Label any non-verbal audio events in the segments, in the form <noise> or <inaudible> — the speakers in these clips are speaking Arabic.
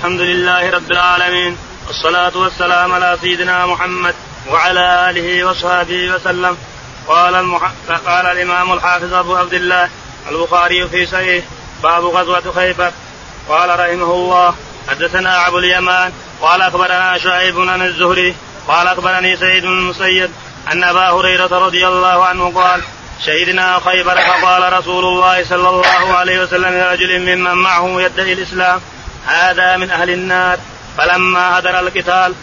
الحمد لله رب العالمين والصلاة والسلام على سيدنا محمد وعلى آله وصحبه وسلم. قال المح... قال الإمام الحافظ أبو عبد الله البخاري في صحيح باب غزوة خيبر. قال رحمه الله حدثنا أبو اليمان قال أخبرنا شعيب عن الزهري قال أخبرني سيد بن المسيب أن أبا هريرة رضي الله عنه قال شهدنا خيبر فقال رسول الله صلى الله عليه وسلم لرجل ممن معه يدعي الإسلام. هذا من أهل النار. فلما هدر القتال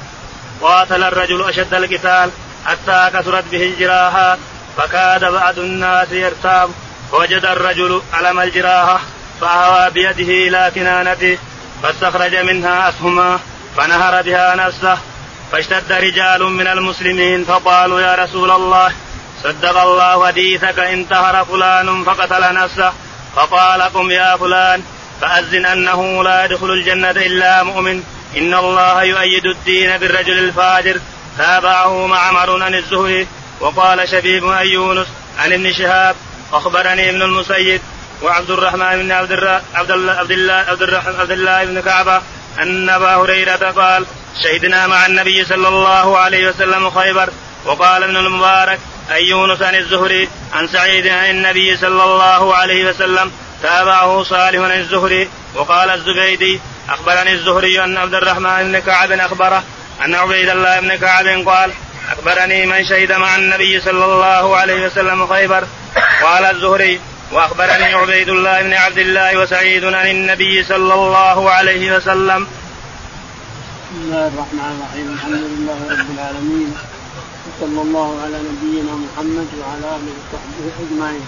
قاتل الرجل أشد القتال حتى كثرت به الجراحات فكاد بعض الناس يرتاب. فوجد الرجل ألم الجراحة فأهوى بيده إلى كنانته فاستخرج منها أسهما فنهر بها نفسه. فاشتد رجال من المسلمين فقالوا يا رسول الله صدق الله حديثك انتهر فلان فقتل نفسه. فقال قم يا فلان فأذن أنه لا يدخل الجنة إلا مؤمن. إن الله يؤيد الدين بالرجل الفاجر. تابعه معمر عن الزهري. وقال شبيب أن يونس عن ابن شهاب. أخبرني ابن المسيد وعبد الرحمن بن عبد عبد الله عبد الله عبد الله بن كعبة أن أبا هريرة قال شهدنا مع النبي صلى الله عليه وسلم خيبر. وقال ابن المبارك أن يونس عن الزهري عن سعيد عن النبي صلى الله عليه وسلم تابعه صالح الزهري وقال الزبيدي أخبرني الزهري أن عبد الرحمن بن كعب أخبره أن عبيد الله بن كعب قال أخبرني من شهد مع النبي صلى الله عليه وسلم خيبر قال الزهري وأخبرني عبيد الله بن عبد الله وسعيد عن النبي صلى الله عليه وسلم. بسم الله الرحمن الرحيم الحمد لله رب العالمين وصلى الله على نبينا محمد وعلى آله وصحبه أجمعين.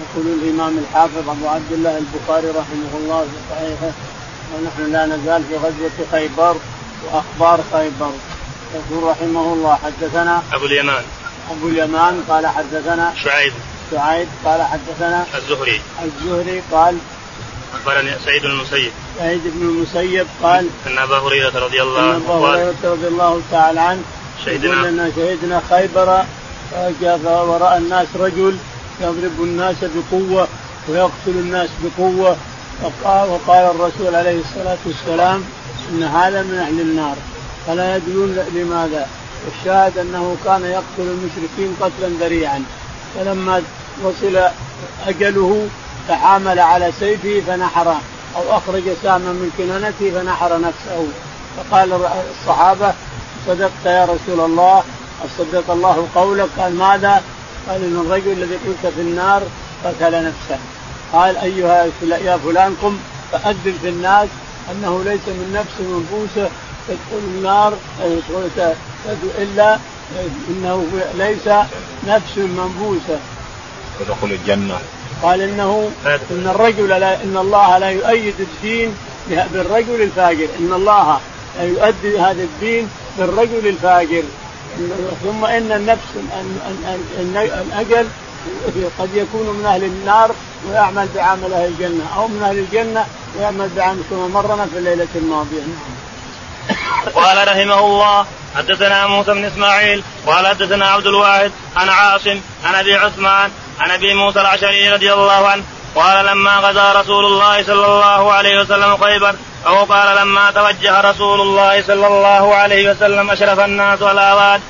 يقول الإمام الحافظ أبو عبد الله البخاري رحمه الله في صحيحه ونحن لا نزال في غزوة خيبر وأخبار خيبر. يقول رحمه الله حدثنا أبو اليمان. أبو اليمان قال حدثنا شعيب. شعيب قال حدثنا الزهري. الزهري قال اخبرني سعيد بن المسيب. سعيد بن المسيب قال أن أبا هريرة رضي الله عنه ابا هريرة رضي الله تعالى عنه شهدنا شهدنا خيبر وراى الناس رجل يضرب الناس بقوة ويقتل الناس بقوة. وقال, وقال الرسول عليه الصلاة والسلام إن هذا من أهل النار. فلا يدرون لماذا. والشاهد أنه كان يقتل المشركين قتلا ذريعا. فلما وصل أجله تحامل على سيفه فنحره أو أخرج سهما من كنانته فنحر نفسه. فقال الصحابة صدقت يا رسول الله صدق الله قولك قال ماذا؟ قال ان الرجل الذي قلت في النار قتل نفسه. قال أيها يا فلان قم فأذن في الناس أنه ليس من نفس منفوسه تدخل النار إلا إنه ليس نفس منفوسه تدخل الجنة. قال إنه إن الرجل لا إن الله لا يؤيد الدين بالرجل الفاجر. إن الله لا يؤدي هذا الدين بالرجل الفاجر. ثم إن النفس الأجل قد يكون من أهل النار ويعمل بعمل أهل الجنة أو من أهل الجنة ويعمل بعمل كما مرنا في الليلة الماضية نعم. قال رحمه الله حدثنا موسى بن إسماعيل قال حدثنا عبد الواحد عن عاصم عن أبي عثمان عن أبي موسى الأشعري رضي الله عنه قال لما غزا رسول الله صلى الله عليه وسلم خيبر أو قال لما توجه رسول الله صلى الله عليه وسلم أشرف الناس على واد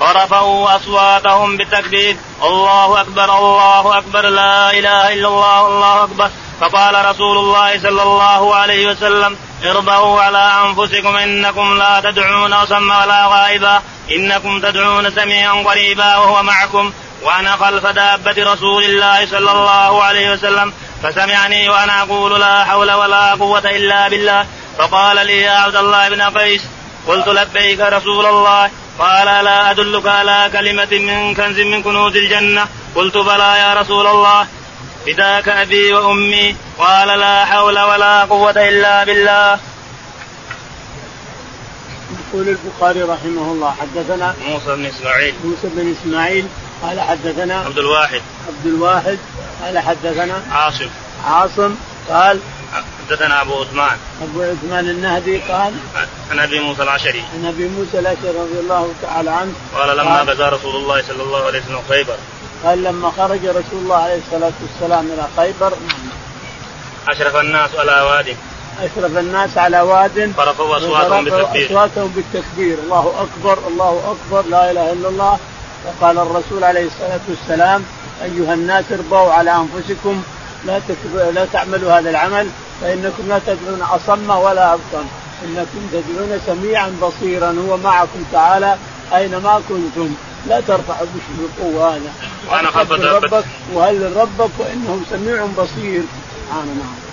فرفعوا أصواتهم بالتكبير الله أكبر الله أكبر لا إله إلا الله الله أكبر. فقال رسول الله صلى الله عليه وسلم اربعوا على أنفسكم إنكم لا تدعون اصم ولا غائبا إنكم تدعون سميعا قريبا وهو معكم. وأنا خلف دابة رسول الله صلى الله عليه وسلم فسمعني وأنا أقول لا حول ولا قوة إلا بالله. فقال لي يا عبد الله بن قيس قلت لبيك رسول الله. قال لا أدلك على كلمة من كنز من كنوز الجنة. قلت بلى يا رسول الله. فداك أبي وأمي. قال لا حول ولا قوة إلا بالله. يقول البخاري رحمه الله حدثنا موسى بن إسماعيل. موسى بن إسماعيل قال حدثنا عبد الواحد. عبد الواحد قال حدثنا عاصم. عاصم قال حدثنا أبو عثمان. أبو عثمان النهدي قال عن أبي موسى الاشعري عن أبي موسى الاشعري رضي الله تعالى عنه قال لما غزا رسول الله صلى الله عليه وسلم خيبر. قال لما خرج رسول الله عليه الصلاة والسلام إلى خيبر أشرف الناس على واد. أشرف الناس على واد. فرفعوا أصواتهم بالتكبير. أصواتهم بالتكبير. الله أكبر الله أكبر لا إله إلا الله. وقال الرسول عليه الصلاة والسلام أيها الناس اربوا على أنفسكم لا لا تعملوا هذا العمل فإنكم لا تدعون أصم ولا أبصم. إنكم تدعون سميعا بصيرا هو معكم تعالى أينما كنتم. لا ترفعوا بالقوه هذا وأنا ربك وهل ربك وانه سميع بصير؟ سبحان نعم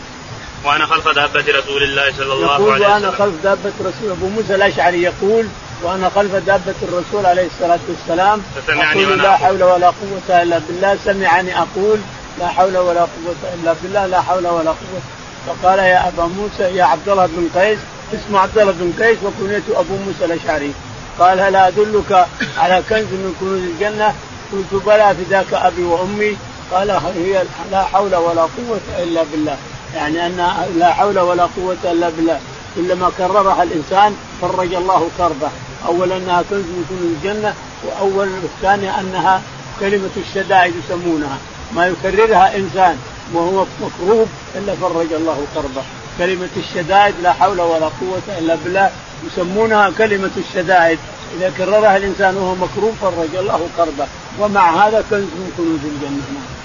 وأنا خلف دابة رسول الله صلى الله عليه وسلم. وأنا خلف دابة رسول أبو موسى الاشعري يقول وأنا خلف دابة الرسول عليه الصلاة والسلام. فسمعني أقول لا حول ولا قوة إلا بالله. سمعني أقول لا حول ولا قوة إلا بالله. لا حول ولا قوة. فقال يا أبا موسى يا عبد الله بن قيس اسمه عبد الله بن قيس وكنيته أبو موسى الاشعري قال هل أدلك على كنز من كنوز الجنة؟ قلت بلى فداك أبي وأمي. قال هي لا حول ولا قوة إلا بالله. يعني أن لا حول ولا قوة إلا بالله. كلما كررها الإنسان فرج الله كربه. اولا أنها كنز من كنوز الجنة واول الثانية أنها كلمة الشدائد يسمونها. ما يكررها إنسان وهو مكروب إلا فرج الله كربه. كلمة الشدائد لا حول ولا قوة إلا بالله يسمونها كلمة الشدائد. إذا كررها الإنسان وهو مكروب فرج الله كربه. ومع هذا كنز من كنوز الجنة.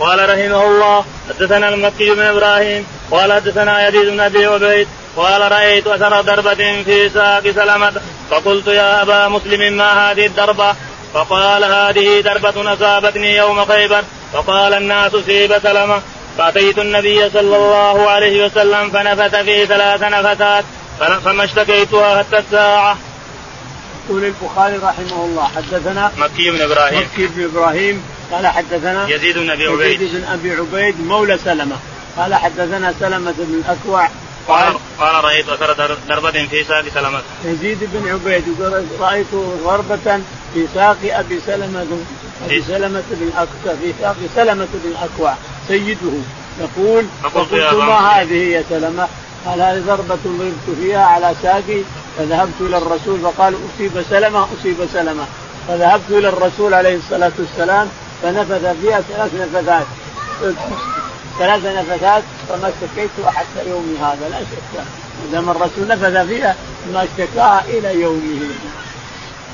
قال رحمه الله حدثنا المكي بن إبراهيم قال حدثنا يزيد بن أبي عبيد قال رأيت أثر ضربه في ساق سلمه فقلت يا أبا مسلم ما هذه الضربه فقال هذه ضربه أصابتني يوم خيبر فقال الناس سيب سلمه فأتيت النبي صلى الله عليه وسلم فنفث في ثلاث نفثات فما اشتكيتها حتى الساعة. يقول البخاري رحمه الله حدثنا مكي بن إبراهيم. مكي بن إبراهيم قال حدثنا يزيد بن أبي عبيد. يزيد بن أبي عبيد مولى سلمة. قال حدثنا سلمة بن الأكوع. قال قال رأيت أثر ضربه في ساق سلمة. يزيد بن عبيد رأيت ضربه في ساق أبي سلمة أبي سلمة بن الاكوع في ساق سلمة بن الأكوع سيده. يقول فقلت ما هذه يا سلمة؟ قال هذه ضربة ضربت فيها على ساقي فذهبت إلى الرسول فقال أصيب سلمة أصيب سلمة. فذهبت إلى الرسول عليه الصلاة والسلام فنفث فيها ثلاث نفثات ثلاث نفثات فما اشتكيت حتى يومي هذا لا شك. ما الرسول نفث فيها ما اشتكاها إلى يومه.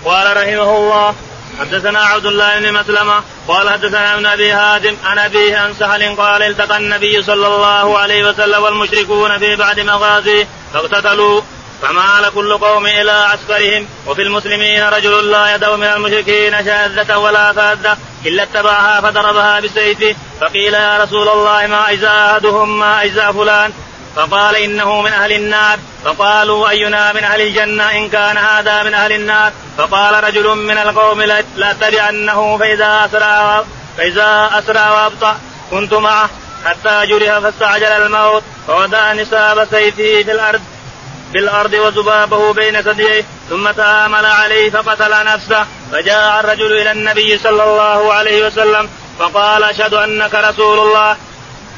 قال رحمه الله حدثنا عبد الله بن مسلمة قال حدثنا ابن أبي هادم عن أبيه عن سهل قال التقى النبي صلى الله عليه وسلم والمشركون في بعد مغازيه فاقتتلوا فمال كل قوم إلى عسكرهم وفي المسلمين رجل لا يدعو من المشركين شاذة ولا فاذة. إلا اتبعها فضربها بسيفه فقيل يا رسول الله ما اجزاء أحدهم ما اجزاء فلان؟ فقال إنه من أهل النار. فقالوا أينا من أهل الجنة؟ إن كان هذا من أهل النار. فقال رجل من القوم لاتبعنه فإذا أسرع فإذا أسرع وأبطأ. كنت معه حتى جرح فاستعجل الموت فودع نساب سيفه في الأرض في الأرض وذبابه بين ثدييه. ثم تآمل عليه فقتل نفسه فجاء الرجل إلى النبي صلى الله عليه وسلم فقال أشهد أنك رسول الله.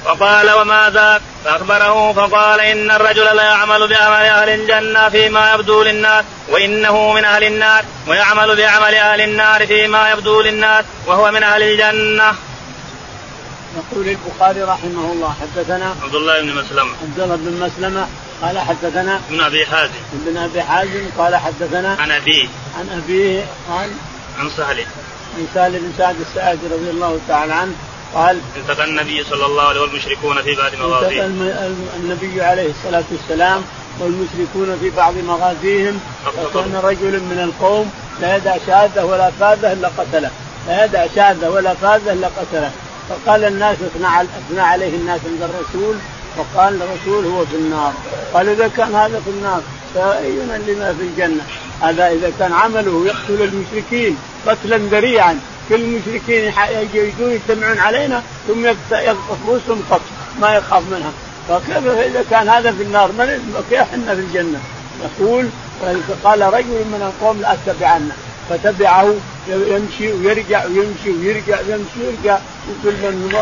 فقال وما ذاك؟ فأخبره فقال إن الرجل لا يعمل بعمل أهل الجنة فيما يبدو للناس وإنه من أهل النار ويعمل بعمل أهل النار فيما يبدو للناس وهو من أهل الجنة. يقول البخاري رحمه الله حدثنا عبد الله بن مسلمة. عبد الله بن مسلمة قال حدثنا ابن أبي حازم. ابن أبي حازم قال حدثنا عن أبيه. عن أبيه قال عن سهل. عن سهل بن سعد الساعدي رضي الله تعالى عنه قال التقى النبي صلى الله عليه والمشركون في بعض مغازيهم النبي عليه الصلاة والسلام والمشركون في بعض مغازيهم وكان رجل من القوم لا يدع شاذه ولا فاذه إلا قتله. لا يدع شاذه ولا فاذه إلا قتله. فقال الناس اثنى عليه الناس عند الرسول وقال الرسول هو في النار. قال إذا كان هذا في النار فاينا لما في الجنة. هذا إذا كان عمله يقتل المشركين قتلا ذريعا. كل المشركين يجون يجتمعون علينا ثم يقطف رؤوسهم قط. ما يخاف منها. فكيف إذا كان هذا في النار؟ كيف إحنا في الجنة؟ يقول قال رجل من القوم لاتبعنه فتبعه يمشي ويرجع ويمشي ويرجع ويمشي ويرجع. وكل من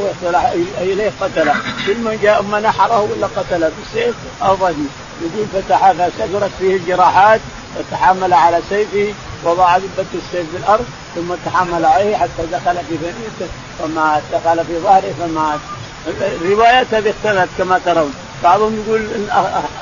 وصل اليه قتله؟ كل من جاء نحره ولا قتله؟ بالسيف أو رجل يقول فتح فسكرت فيه الجراحات فتحمل على سيفه وضع دبة السيف في الأرض ثم تحمل عليه حتى دخل في فنيته فمات دخل في ظهره فمات الروايات هذه اختلفت كما ترون. بعضهم يقول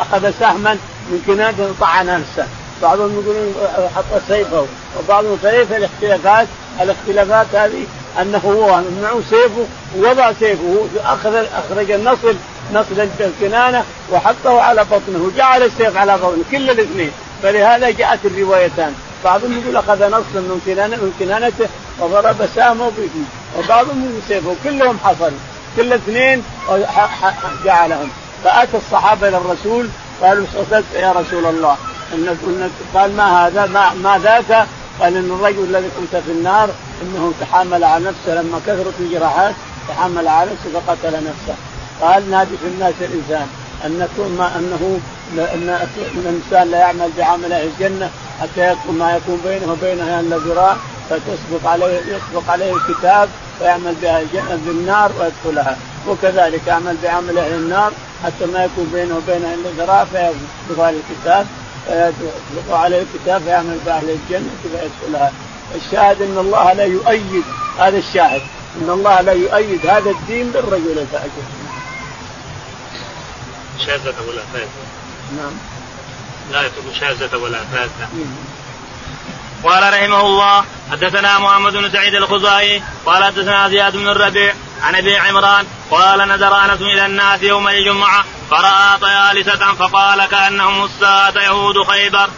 أخذ سهما من كنانه طعن نفسه. بعضهم يقولون حط سيفه وبعضهم فليس الاختلافات الاختلافات هذه أنه هو معه سيفه ووضع سيفه اخذ أخرج النصل نصل الكنانة وحطه على بطنه وجعل السيف على بطنه كل الاثنين. فلهذا جاءت الروايتان. بعضهم يقول أخذ نصلا من كنانه من كنانته وضرب سامه به وبعضهم يقول سيفه كلهم حصلوا كل اثنين جعلهم. فأتى الصحابة إلى الرسول قالوا يا رسول الله. إن قال ما هذا؟ ما, ما ذاك؟ قال إن الرجل الذي كنت في النار إنه تحامل على نفسه لما كثرت الجراحات تحمل على نفسه فقتل نفسه. قال نادي في الناس الإنسان أن ما أنه أن الإنسان لا يعمل بعمل أهل الجنة حتى يكون ما يكون بينه وبينها الا ذراع فتسبق عليه يسبق عليه الكتاب فيعمل بها الجنه بالنار ويدخلها. وكذلك يعمل بعمل أهل النار حتى ما يكون بينه وبينها الا ذراع عليه الكتاب فيسبق عليه الكتاب فيعمل بأهل الجنة فيدخلها الشاهد إن الله لا يؤيد هذا الشاهد. إن الله لا يؤيد هذا الدين بالرجل الفاجر. شاذة ولا فاسدة نعم. لا يترك شاذة ولا فاسدة قال رحمه الله حدثنا محمد بن سعيد الخزاعي قال حدثنا زياد بن الربيع عن أبي عمران قال نذر أنس إلى الناس يوم الجمعة فرأى طيالسه فقال كأنهم الساعة يهود خيبر.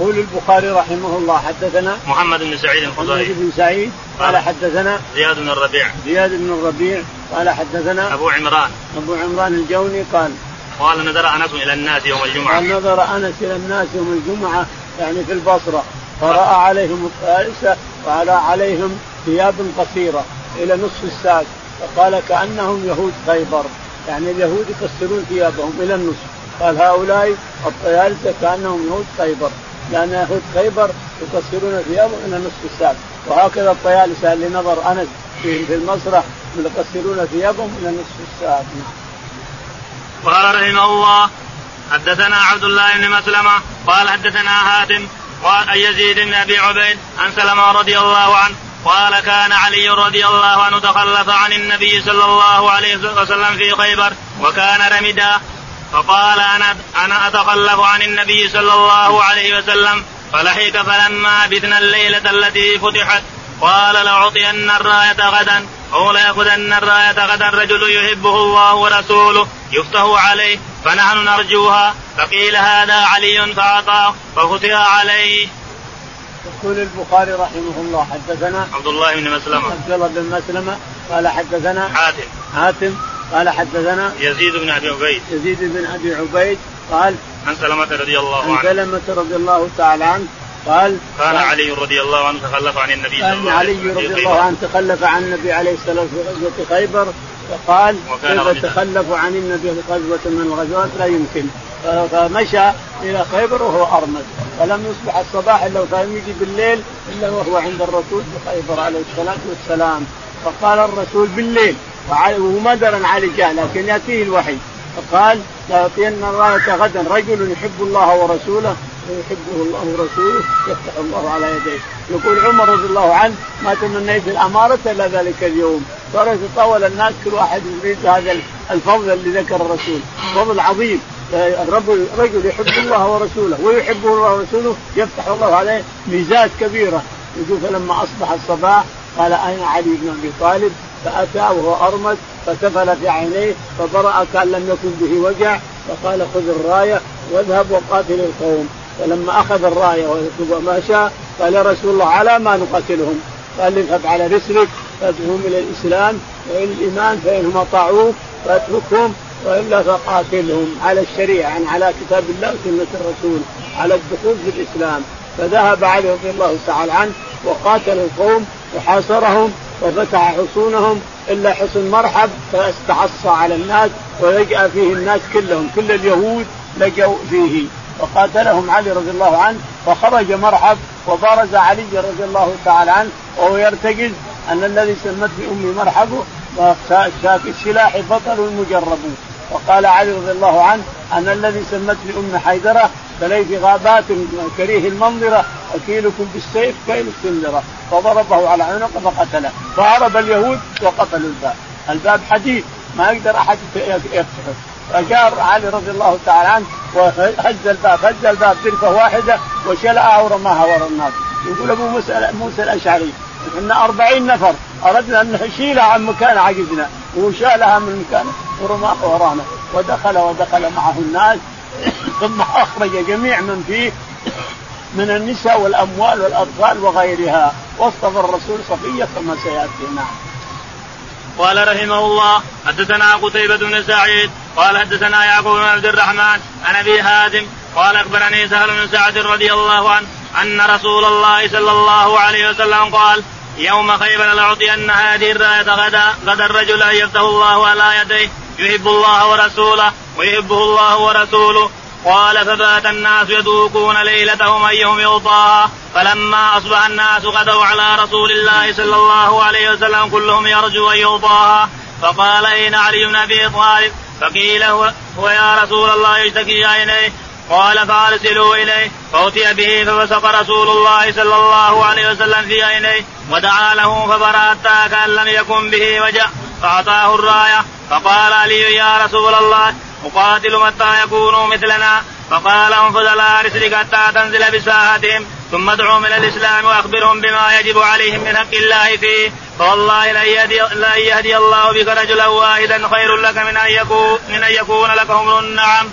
يقول البخاري رحمه الله حدثنا محمد بن سعيد الخزاعي. محمد بن سعيد قال حدثنا زياد بن الربيع. زياد بن الربيع قال حدثنا أبو عمران. أبو عمران الجوني قال قال نذر أنس إلى الناس يوم الجمعة. قال نظر أنس إلى الناس يوم الجمعة يعني في البصرة فرأى عليهم الثالثه وعلى عليهم ثياب قصيرة إلى نصف الساق فقال كأنهم يهود خيبر. يعني اليهود يكسرون ثيابهم إلى النصف. قال هؤلاء الطيالسه كأنهم يهود خيبر. لأن يهود خيبر يكسرون ثيابهم إلى نصف الساق. وهكذا الطيالسه اللي نظر أنس في المسرح يكسرون ثيابهم إلى نصف الساق. قال رحمه الله حدثنا عبد الله بن مسلمة قال حدثنا هاتم وعن يزيد بن أبي عبيد عن سلمة رضي الله عنه قال كان علي رضي الله عنه تخلف عن النبي صلى الله عليه وسلم في خيبر وكان رمدا. فقال أنا أنا أتخلف عن النبي صلى الله عليه وسلم فلحق فلما بثنا الليلة التي فتحت. قال لأعطين الراية غدا أو ليأخذن الراية غدا رجل يحبه الله ورسوله يفتح عليه. فنحن نرجوها فقيل هذا علي فأعطاه ففتح عليه. يقول البخاري رحمه الله حدثنا عبد الله بن مسلمة. عبد الله بن مسلمة قال حدثنا حاتم. حاتم قال حدثنا يزيد بن أبي عبيد. يزيد بن أبي عبيد قال عن سلمة رضي الله عنه. عن سلمة رضي الله تعالى عنه قال كان علي رضي الله عنه تخلف عن النبي صلى الله عليه وسلم. علي رضي الله عنه تخلف عن النبي عليه الصلاة والسلام في غزوة خيبر. فقال كيف تخلف عن النبي في غزوة من الغزوات؟ لا يمكن. فمشى إلى خيبر وهو أرمد. فلم يصبح الصباح إلا وكان يجي بالليل إلا وهو عند الرسول في خيبر عليه الصلاة والسلام. فقال الرسول بالليل وهو ما درى علي جاء لكن يأتيه الوحي. فقال لأعطين الراية غدا. رجل يحب الله ورسوله ويحبه الله ورسوله يفتح الله على يديه. يقول عمر رضي الله عنه ما تمنيت الأمارة إلا ذلك اليوم. صار يتطاول الناس كل واحد يريد هذا الفضل اللي ذكر الرسول. فضل عظيم. الرجل رجل يحب الله ورسوله ويحبه الله ورسوله يفتح الله عليه ميزات كبيرة. يقول فلما أصبح الصباح قال أين علي بن أبي طالب؟ فأتى وهو أرمد فتفل في عينيه فبرأ كان لم يكن به وجع. فقال خذ الراية واذهب وقاتل القوم. فلما أخذ الرايه ومشى قال يا رسول الله على ما نقاتلهم؟ قال اذهب على رسلك فادعوهم إلى الإسلام وإلى الإيمان فإنهم أطاعوك فاتركهم والا فقاتلهم. على الشريعة يعني على كتاب الله وسنة الرسول على الدخول في الإسلام. فذهب علي رضي الله تعالى عنه وقاتل القوم وحاصرهم وفتح حصونهم إلا حصن مرحب فاستعصى على الناس ولجأ فيه الناس كلهم. كل اليهود لجوا فيه. وقاتلهم علي رضي الله عنه فخرج مرحب وبارز علي رضي الله تعالى عنه وهو يرتجز أن الذي سمت بامي مرحب السلاح بطل المجربون وقال علي رضي الله عنه أن الذي سمت لام حيدرة فلي غابات كريه المنظرة اكيلكم بالسيف كيل السندرة. فضربه على عنقه فقتله. فهرب اليهود وقتلوا الباب. الباب حديد ما يقدر أحد يفتحه فجاء علي رضي الله تعالى عنه وهز الباب هز الباب درفه واحدة وشلعها ورماها وراء الناس. يقول أبو موسى موسى الأشعري إحنا أربعين نفر أردنا أن نشيلها عن مكان عجزنا. وشالها من مكانه ورماها ورانا ودخل ودخل معه الناس <coughs> ثم أخرج جميع من فيه <coughs> من النساء والأموال والأطفال وغيرها. واصطفى الرسول صفية كما سياتي نعم. قال رحمه الله حدثنا قتيبة بن سعيد قال حدثنا يعقوب بن عبد الرحمن عن أبي هازم قال أخبرني سهل بن سعد رضي الله عنه أن رسول الله صلى الله عليه وسلم قال يوم خيبر لأعطين هذه الراية غدا غدا الرجل أن يفتح الله على يديه يحب الله ورسوله ويحبه الله ورسوله. قال فبات الناس يذوقون ليلتهم أيهم يوطاها فلما أصبح الناس غدوا على رسول الله صلى الله عليه وسلم كلهم يرجو أن يوطاها فقال أين علي بن أبي طالب؟ فقيل هو, هو يا رسول الله يشتكي عينيه قال فأرسلوا إليه. فأتي به فبصق رسول الله صلى الله عليه وسلم في عينيه. ودعا له فبرأ حتى كأن لم يكن به وجع. فأعطاه الراية. فقال علي يا رسول الله أقاتل متى يكونوا مثلنا. فقال انفذ على رسلك حتى تنزل بساحتهم ثم ادعوا من الإسلام وأخبرهم بما يجب عليهم من حق الله فيه. فوالله لن يهدي, لن يهدي الله بك رجلا واحدا خير لك من أن يكون من أن يكون لك أمر النعم.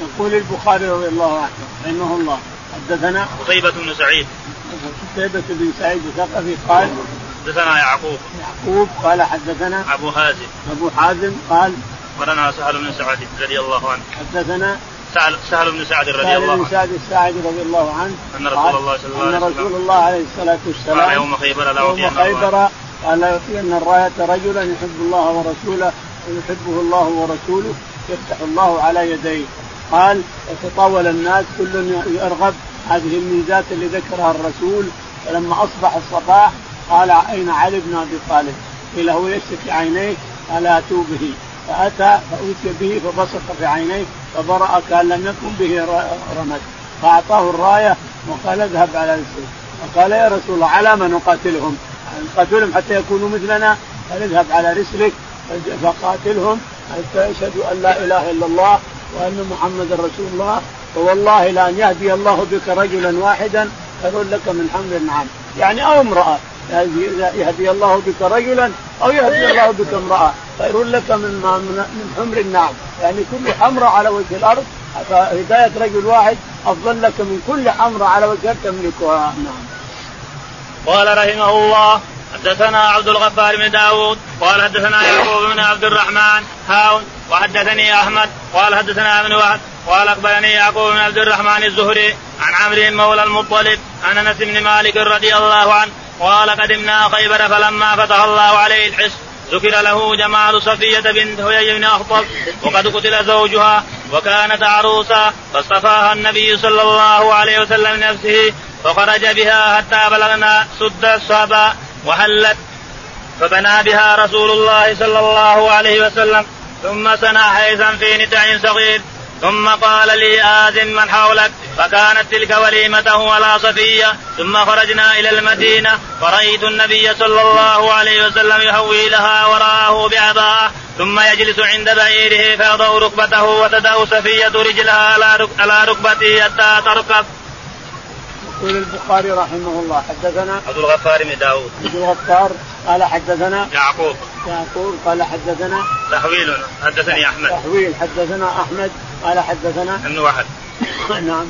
يقول البخاري رضي الله عنه رحمه الله حدثنا قتيبة بن سعيد. قتيبة بن سعيد الثقفي قال حدثنا يعقوب. يعقوب قال حدثنا أبو حازم. أبو حازم قال اخبرنا سهل بن سعد رضي الله عنه. حدثنا سهل سهل بن سعد رضي الله عنه. سعد الساعدي رضي الله عنه. أن رسول الله صلى الله عليه وسلم ان رسول الله عليه الصلاة والسلام قال يوم خيبر لا يوم خيبر قال يعطين الراية رجلا يحب الله ورسوله ويحبه الله ورسوله يفتح الله على يديه. قال وتطاول الناس كل يرغب. هذه الميزات اللي ذكرها الرسول. فلما أصبح الصباح قال أين علي بن أبي طالب؟ قيل هو يشتكي عينيه قال اتوا به. فأتى فاتي به فبصق في عينيه فبرأ كان لم يكن به رمد فأعطاه الراية وقال اذهب على رسلك فقال يا رسول الله على من نقاتلهم؟ نقاتلهم حتى يكونوا مثلنا؟ قال اذهب على رسلك. فقاتلهم حتى يشهدوا أن لا إله إلا الله وأن محمدا رسول الله. فوالله لأن يهدي الله بك رجلا واحدا خير لك من حمر النعم يعني أو امرأة يهدي الله بك رجلا أو يهدي الله بك امرأة. خير لك من من حمر النعم يعني كل حمراء على وجه الأرض فهداية رجل واحد أفضل لك من كل حمراء على وجه الأرض تملكها نعم. قال رحمه الله حدثنا عبد الغفار بن داود قال حدثنا يعقوب بن عبد الرحمن هاون وحدثني أحمد قال حدثنا ابن وهب قال أخبرني يعقوب بن عبد الرحمن الزهري عن عمرو مولى المطلب عن أنس بن مالك رضي الله عنه قال قدمنا خيبر فلما فتح الله عليه الحصن ذكر له جمال صفية بنت هيي بن أخطب وقد قتل زوجها وكانت عروسا فاصطفاها النبي صلى الله عليه وسلم لنفسه فخرج بها حتى بلغنا سد الصبا وحلت فبنى بها رسول الله صلى الله عليه وسلم ثم سنى حيثا في ندع صغير. ثم قال لي آذن من حولك فكانت تلك وليمته على صفية. ثم خرجنا إلى المدينة فرأيت النبي صلى الله عليه وسلم يهوي لها وراءه بعباءة ثم يجلس عند بعيره فيضع ركبته وتدع صفية رجلها على ركبته حتى تركب. يقول البخاري رحمه الله حدثنا عبد الغفار بن داود. عبد الغفار قال حدثنا يعقوب. يعقوب قال حدثنا تحويل حدثني أحمد. تحويل حدثنا أحمد قال حدثنا ابن وهب. <coughs> نعم.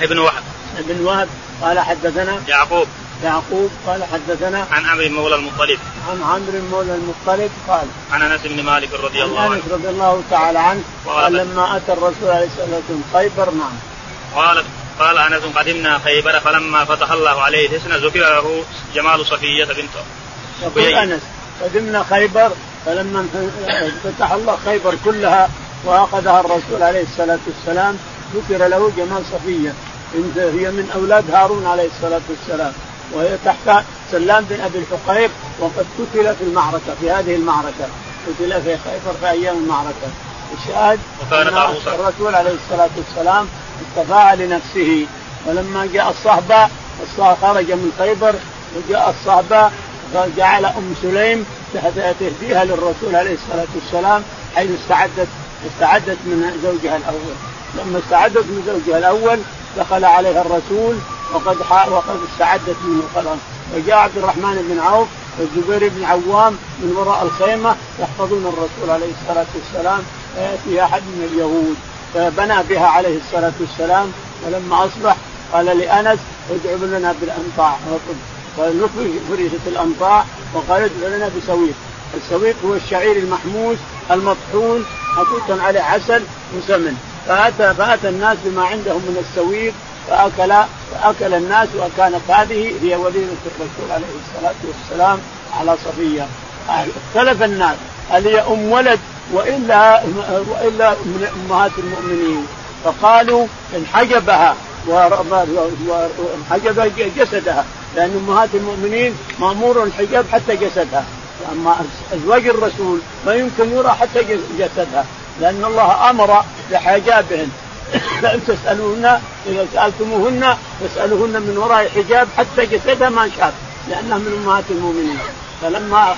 ابن وهب. ابن وهب قال حدثنا يعقوب. يعقوب قال حدثنا عن عمرو مولى المطلب. عن عمرو مولى المطلب قال عن أنس بن مالك رضي الله عنه. انس رضي الله تعالى عنه قال لما أتى الرسول عليه الصلاة والسلام خيبر نعم. قال قال أنس قدمنا خيبر فلما فتح الله عليه الحسن ذكر له جمال صفية بنته يقول أنس قدمنا خيبر فلما فتح الله خيبر كلها وأخذها الرسول عليه الصلاة والسلام ذكر له جمال صفية. هي من أولاد هارون عليه الصلاة والسلام. وهي تحت سلام بن أبي الحقيق وقد قتل في المعركة في هذه المعركة. قتل في خيبر في أيام المعركة. الشاهد عروسا الرسول عليه الصلاة والسلام اصطفاها لنفسه. ولما جاء الصهبه خرج من خيبر وجاء الصهبه فجعل أم سليم تهديها للرسول عليه الصلاة والسلام حيث استعدت استعدت من زوجها الأول. لما استعدت من زوجها الأول دخل عليها الرسول وقد وقد استعدت منه خلاص. وجاء عبد الرحمن بن عوف والزبير بن عوام من وراء الخيمة يحفظون الرسول عليه الصلاة والسلام. فيأتي أحد من اليهود فبنى بها عليه الصلاة والسلام. ولما أصبح قال لأنس ادعو لنا بالأنطاع. فرشت الأنطاع وقال ادعو لنا بسويق. السويق هو الشعير المحموس المطحون محطوطا عليه عسل وسمن فاتى فأتى الناس بما عندهم من السويق فاكل فأكل الناس وكانت هذه هي وليده الرسول عليه الصلاة والسلام على صفية. اختلف الناس. هل هي أم ولد والا وإلا من أمهات المؤمنين؟ فقالوا انحجبها. وانحجب جسدها. لأن أمهات المؤمنين مأمور الحجاب حتى جسدها. أما أزواج الرسول ما يمكن يرى حتى جسدها لأن الله أمر بحجابهن. <coughs> فإن تسألوهن إذا سألتموهن فاسألوهن من وراء حجاب حتى جسدها ما شاف لأنها من أمهات المؤمنين. فلما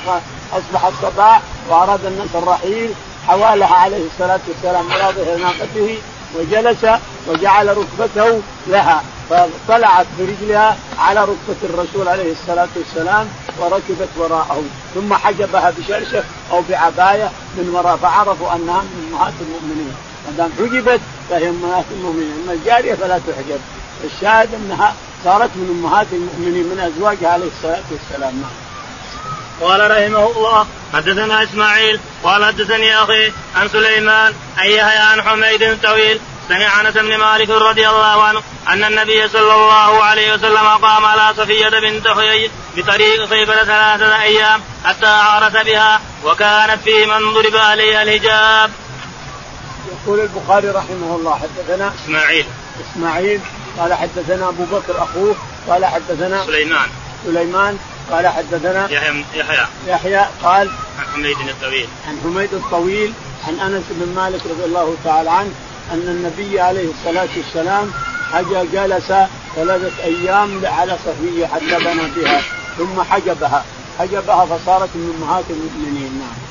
أصبح الصباح وأراد الناس الرحيل حوالها عليه الصلاة والسلام على ناقته وجلس وجعل ركبته لها. فطلعت برجلها على ركبة الرسول عليه الصلاة والسلام وركبت وراءه. ثم حجبها بشرشف أو بعباية من وراء فعرفوا أنها من أمهات المؤمنين. ما دام حجبت فهي أمهات المؤمنين. أما الجارية فلا تحجب. الشاهد أنها صارت من أمهات المؤمنين من أزواجها عليه الصلاة والسلام. قال رحمه الله حدثنا إسماعيل قال حدثني أخي عن سليمان أن يحيى عن حميد طويل سمع أنس بن مالك رضي الله عنه أن النبي صلى الله عليه وسلم قام على صفية بنت حيي بطريق خيبر ثلاثة أيام حتى عارس بها وكانت في من ضرب عليها الحجاب. يقول البخاري رحمه الله حدثنا إسماعيل. إسماعيل قال حدثنا أبو بكر أخوه قال حدثنا سليمان. سليمان قال حدثنا يحيى يحيى. يحيى قال عن حميد الطويل. عن حميد الطويل عن أنس بن مالك رضي الله تعالى عنه أن النبي عليه الصلاة والسلام حج جلس ثلاثة أيام على صفية حتى بنى بها ثم حجبها حجبها فصارت من أمهات المؤمنين نعم.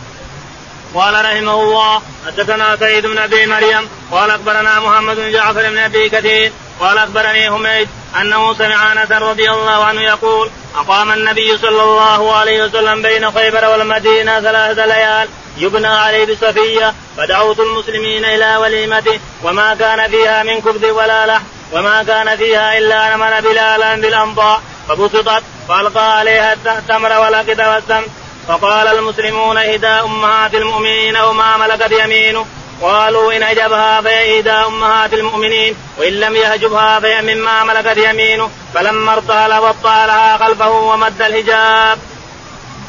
قال رحمه الله حدثنا سيد بن أبي مريم قال أخبرنا محمد بن جعفر بن أبي كثير قال أخبرني حميد أنه سمع أنس رضي الله عنه يقول أقام النبي صلى الله عليه وسلم بين خيبر والمدينة ثلاثة ليال يبنى عليه بصفية فدعوت المسلمين إلى وليمته وما كان فيها من كبد ولا لحم وما كان فيها إلا نمل بلالا بالانضاء فبسطت فألقى عليها التمر والأكد والسم فقال المسلمون إهدى أمهات المؤمنين وما ملكت يمينه قالوا إن أجبها فهي أمهات المؤمنين وإن لم يهجبها فهي مما ملكت يمينه. فلما ارتهل وطالها خلفه ومد الحجاب.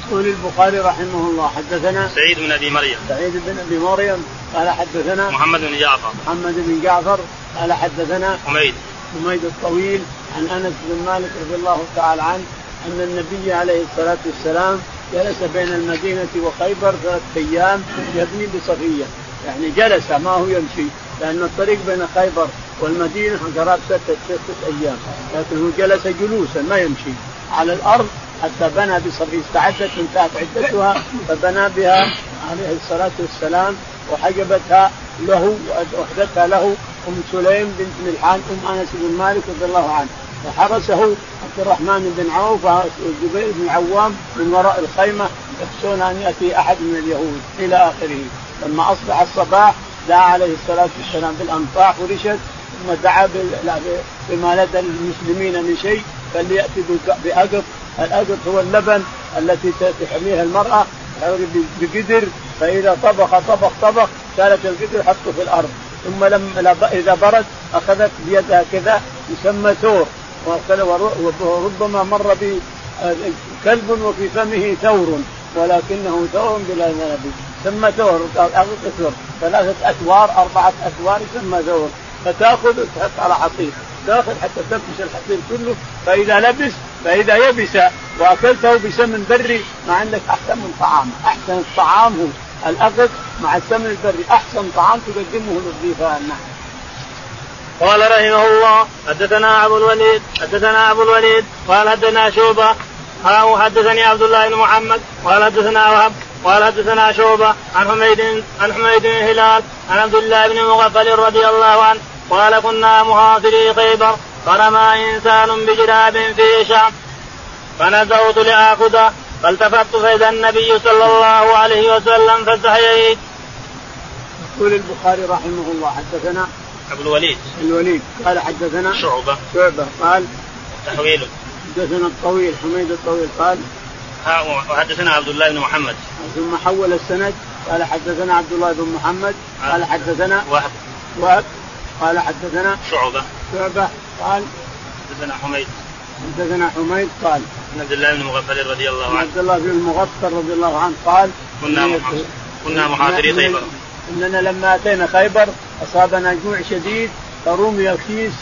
يقول البخاري رحمه الله حدثنا سعيد بن أبي مريم. سعيد بن أبي مريم قال حدثنا محمد بن جعفر. محمد بن جعفر قال حدثنا حميد. حميد الطويل عن أنس بن مالك رضي الله تعالى عنه أن النبي عليه الصلاة والسلام جلس بين المدينة وخيبر ثلاث أيام يبني بصفية. يعني جلس ما هو يمشي. لأن الطريق بين خيبر والمدينة قرابه ستة ستة أيام. لكن هو جلس جلوسا ما يمشي. على الأرض حتى بنى بصفية. استعدت انتهت عدتها فبنى بها عليه الصلاة والسلام وحجبتها له واحدثها له أم سليم بنت ملحان أم أنس بن مالك رضي الله عنه. وحرسه عبد الرحمن بن عوف والزبير بن عوام من وراء الخيمة يخشون أن يأتي أحد من اليهود إلى آخره. لما أصبح الصباح دعا عليه الصلاة والسلام بالانفاع فرشت ثم دعا بما لدى المسلمين من شيء فليأتي بأقط. الأقط هو اللبن التي تحميها المرأة بقدر فإذا طبخ طبخ طبخ كانت القدر حطه في الأرض. ثم لما إذا برد أخذت بيدها كذا يسمى ثور. وربما مر بكلب وفي فمه ثور ولكنه ثور بلا نبي. ثم ثور ثور. ثلاثة أثوار أربعة أثوار يسمى ثور. فتأخذ وتحط على حصير تأخذ حتى تنفش الحصير كله. فإذا لبس فإذا يبس وأكلته بسمن بري ما عندك أحسن من طعام. أحسن الطعام هو. الأخذ مع السمن البري. أحسن طعام تقدمه للضيفان نعم قال رحمه الله حدثنا ابو الوليد حدثنا ابو الوليد قال حدثنا شوبة ها حدثني عبد الله بن محمد قال حدثنا وهب قال حدثنا شعبة عن حميد عن حميد بن هلال عن عبد الله بن مغفل رضي الله عنه قال كنا مهاجري خيبر فرمى إنسان بجراب فيه شعب فنزوت لآخذه فالتفت فإذا النبي صلى الله عليه وسلم فاستحييت. يقول البخاري رحمه الله حدثنا أبو الوليد. الوليد. قال حدثنا شعبة. شعبة. قال تحويله حدثنا الطويل حميد الطويل. قال وحدثنا عبد الله بن محمد. ثم حول السند. قال حدثنا عبد الله بن محمد. قال حدثنا وهب. وهب. قال حدثنا شعبة. شعبة. قال حدثنا حميد. حدثنا حميد. قال عن عبد الله بن مغفل رضي الله عنه. عبد الله بن المغفل رضي الله عنه قال كنا كنا محاضري خيبر. إننا لما أتينا خيبر أصابنا جوع شديد فرمي كيس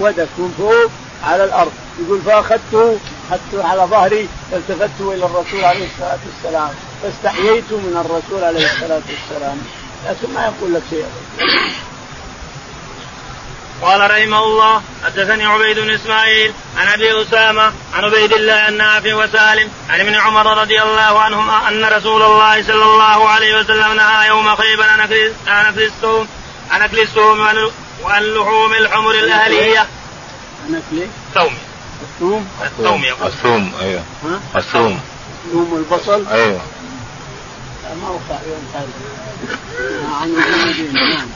ودك من فوق على الأرض. يقول فأخذته أخذته على ظهري فالتفت إلى الرسول عليه الصلاة والسلام. فاستحييت من الرسول عليه الصلاة والسلام. لكن ما يقول لك شيء. قال رحمه الله حدثني عبيد بن إسماعيل عن أبي أسامة عن عبيد الله النافع وسالم عن ابن عمر رضي الله عنهما أن رسول الله صلى الله عليه وسلم نهى يوم خيبر عن أكل السوم عن أكل السوم وعن لحوم الحمر الأهلية. عن أكل الثوم. الثوم؟ الثوم يقول الثوم أيوه؟ الثوم. الثوم والبصل؟ أيوه. ما وقع يوم عن المدينة نعم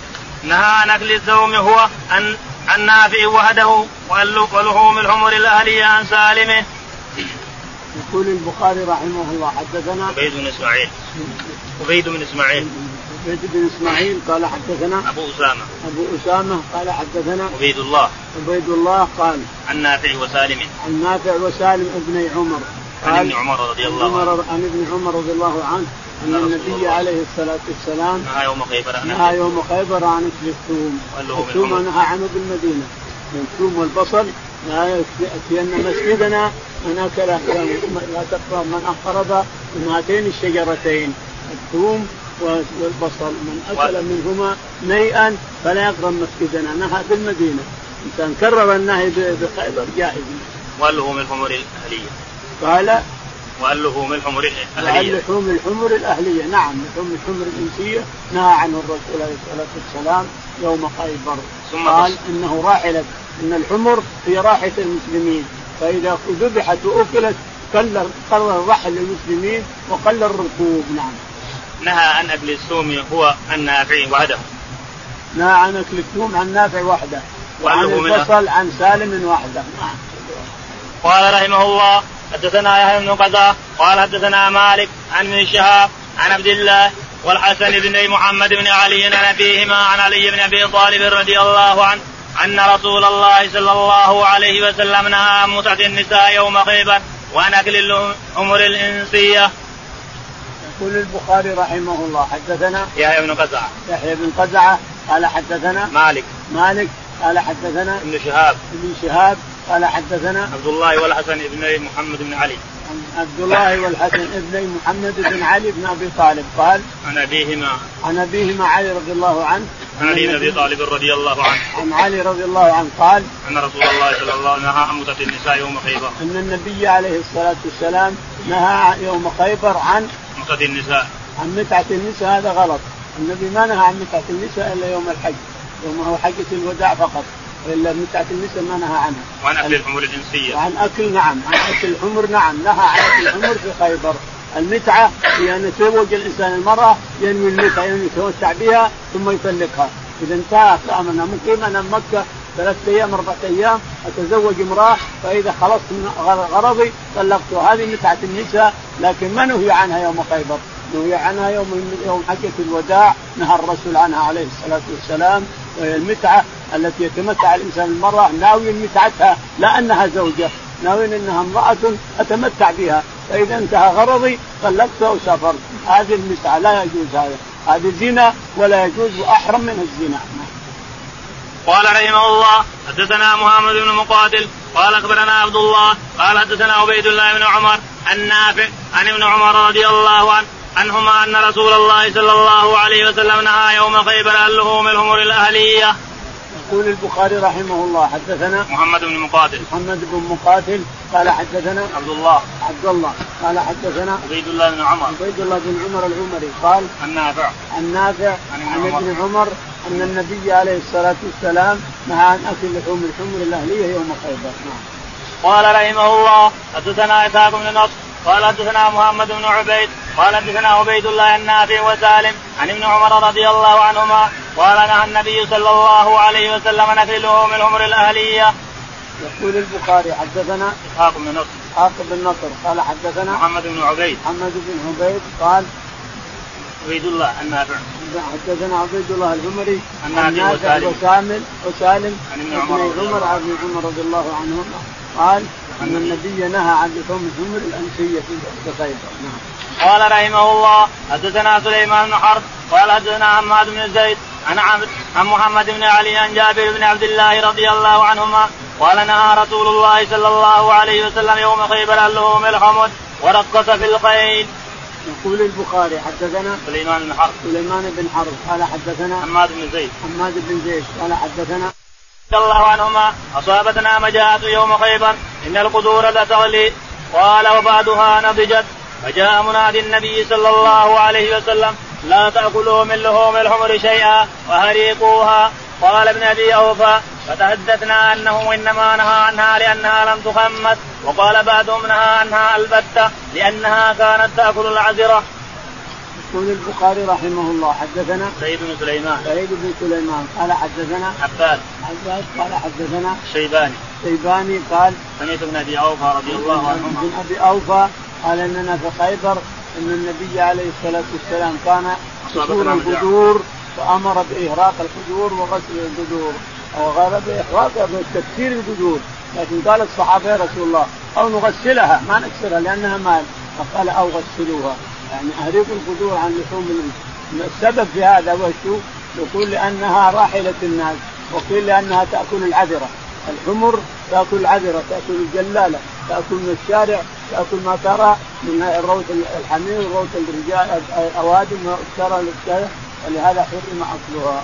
نهى عن أكل الثوم هو عن عن نافع وحده ولحوم الحمر الأهلية عن سالمه. يقول البخاري رحمه الله حدثنا عبيد بن إسماعيل. عبيد بن إسماعيل. عبيد بن إسماعيل قال حدثنا أبو أسامة. أبو أسامة قال حدثنا عبيد الله. عبيد الله قال عن نافع وسالم. عن نافع وسالم ابني عمر. عن ابن عمر رضي الله عنه. عن ابن عمر رضي الله عنه. إن النبي عليه الصلاة والسلام نهى يوم خيبر عن نهى يوم خيبر عن اكل الثوم. الثوم نهى عنه بالمدينة. الثوم والبصل لا يأتين مسجدنا. من اكل لا تقرب من أقرب من هاتين الشجرتين. الثوم والبصل. من أكل منهما نيئا فلا يقرب مسجدنا. نهى في المدينة إنسان كرر النهي بخيبر. جائز واللحوم الحمر الأهلية. قال وأن لحوم الحمر الأهلية لحوم الحمر الأهلية. نعم لحوم الحمر الإنسية نهى عنه الرسول عليه الصلاة والسلام يوم خيبر. ثم قال إنه راحلة إن الحمر هي راحة المسلمين. فإذا ذبحت وأكلت قل قل الرحل للمسلمين وقل الركوب. نعم. نهى عن أكل الثوم هو النافع وحده. نهى عن أكل الثوم عن نافع وحده. وعن البصل عن سالم وحده. نعم. قال رحمه الله حدثنا يحيى بن قزا قال حدثنا مالك عن ابن شهاب عن عبد الله والحسن بن محمد بن علي عن أبيهما عن علي بن أبي طالب رضي الله عنه أن رسول الله صلى الله عليه وسلم نهى عن متعة النساء يوم خيبر وعن أكل الأمور الإنسية. يقول البخاري رحمه الله حدثنا يحيى بن قزعه يحيى بن قزعه قال حدثنا مالك. مالك قال حدثنا ابن شهاب. ابن شهاب قال حدثنا عبد الله والحسن بن محمد بن علي. عبد الله والحسن ابن محمد بن علي بن أبي طالب. قال عن أبيهما. عن أبيهما علي رضي الله عنه. عن علي بن أبي طالب رضي الله عنه. عن علي رضي الله عنه قال أن رسول الله صلى الله عليه وسلم نهى عن متعه النساء يوم خيبر. أن النبي عليه الصلاة والسلام نهى يوم خيبر عن متعه النساء. عن متعة النساء. هذا غلط. النبي ما نهى عن متعة النساء إلا يوم الحج. يوم هو حجة الوداع فقط. متعه النساء ما نهى عنها. وعن أكل الحمر الجنسية. وعن أكل نعم عن أكل الحمر نعم نهى عن أكل الحمر في خيبر. المتعة هي أن يتزوج الإنسان المرأة ينوي المتعة ينوي يتمتع بها ثم يطلقها. إذا انتهى كلامنا مقيم أنا مكة ثلاثة أيام أربعة أيام أتزوج امرأة فإذا خلصت من غرضي طلقتها هذه متعة النساء لكن ما نهي عنها يوم خيبر نهي عنها يوم يوم حجة الوداع نهى الرسول عنها عليه الصلاة والسلام وهي المتعة التي يتمتع الإنسان المراه ناوي متعتها لا أنها زوجة ناوي أنها امرأة أتمتع بها فإذا انتهى غرضي طلقتها وسافرت هذه المتعة لا يجوز هذا. هذه زنا ولا يجوز واحرم من الزنا. قال رحمه الله حدثنا محمد بن مقاتل قال أخبرنا عبد الله قال حدثنا عبيد الله بن عمر النافع عن ابن عمر رضي الله عنه عنهما أن رسول الله صلى الله عليه وسلم نهى يوم خيبر عن لحوم الحمر الأهلية. يقول البخاري رحمه الله حدثنا محمد بن مقاتل. محمد بن مقاتل قال حدثنا عبد الله. عبد الله قال حدثنا عبيد الله بن عمر. عبيد الله بن عمر العمري قال النافع. عن نافع عن عن ابن ابن عمر أن النبي عليه الصلاة والسلام نهى عن أكل لحوم الحمر الأهلية يوم خيبر. نعم. قال رحمه الله حدثنا إسحاق بن نصر. قال حدثنا محمد بن عبيد قال حدثنا عبيد الله النافع وسالم عن ابن عمر رضي الله عنهما قال نهى النبي صلى الله عليه وسلم اكل لحوم الحمر الأهلية. يقول البخاري حدثنا إسحاق بن نصر. إسحاق بن نصر. قال حدثنا محمد بن عبيد. محمد بن عبيد قال عبيد الله النافع. حدثنا عبيد الله العمري عن وسالم. وسالم وسالم عن ابن عمر عن ابن عمر رضي الله عنهما قال أن النبي نهى عن لحوم الحمر الانسيه في خيبر نعم. قال رحمه الله حدثنا سليمان بن حرب قال حدثنا حماد بن زيد عن عمرو عن محمد بن علي عن جابر بن عبد الله رضي الله عنهما قال نهى رسول الله صلى الله عليه وسلم يوم خيبر عن لحوم الحمر ورقص في الخيل. يقول البخاري حدثنا سليمان بن حرب سليمان بن حرب قال حدثنا حماد بن زيد حماد بن زيد قال حدثنا رضي الله عنهما. أصابتنا مجاعة يوم خيبر. إن القدور لتغلي. قال وبعدها نضجت. فجاء منادي النبي صلى الله عليه وسلم. لا تأكلوا من لحوم الحمر شيئا وهريقوها قال ابن أبي أوفى فتحدثنا أنه إنما نهى عنها لأنها لم تخمس. وقال بعضهم نهى عنها البتة لأنها كانت تأكل العذرة. يقول البخاري رحمه الله حدثنا سيد بن سليمان. سعيد بن سليمان قال حدثنا عباس. عباس قال حدثنا شيباني. شيباني قال سمعت ابن أبي أوفى رضي الله عنهما. بن أبي أوفى قال إننا في خيبر إن النبي عليه الصلاة والسلام كان قصور القدور فامر بإهراق القدور وغسل القدور أو غير باحراقها بتكسير القدور لكن قال الصحابة يا رسول الله أو نغسلها ما نكسرها لأنها مال. فقال أو غسلوها. يعني اهريقوا القدور عن لحوم السبب في هذا وشو؟ يقول لأنها راحلة الناس وقيل لأنها تأكل العذرة الحمر تأكل العذرة تأكل الجلالة تأكل من الشارع تأكل ما ترى من روث الحمير وروث الرجال الاوادم ترى ولهذا حرم أكلها.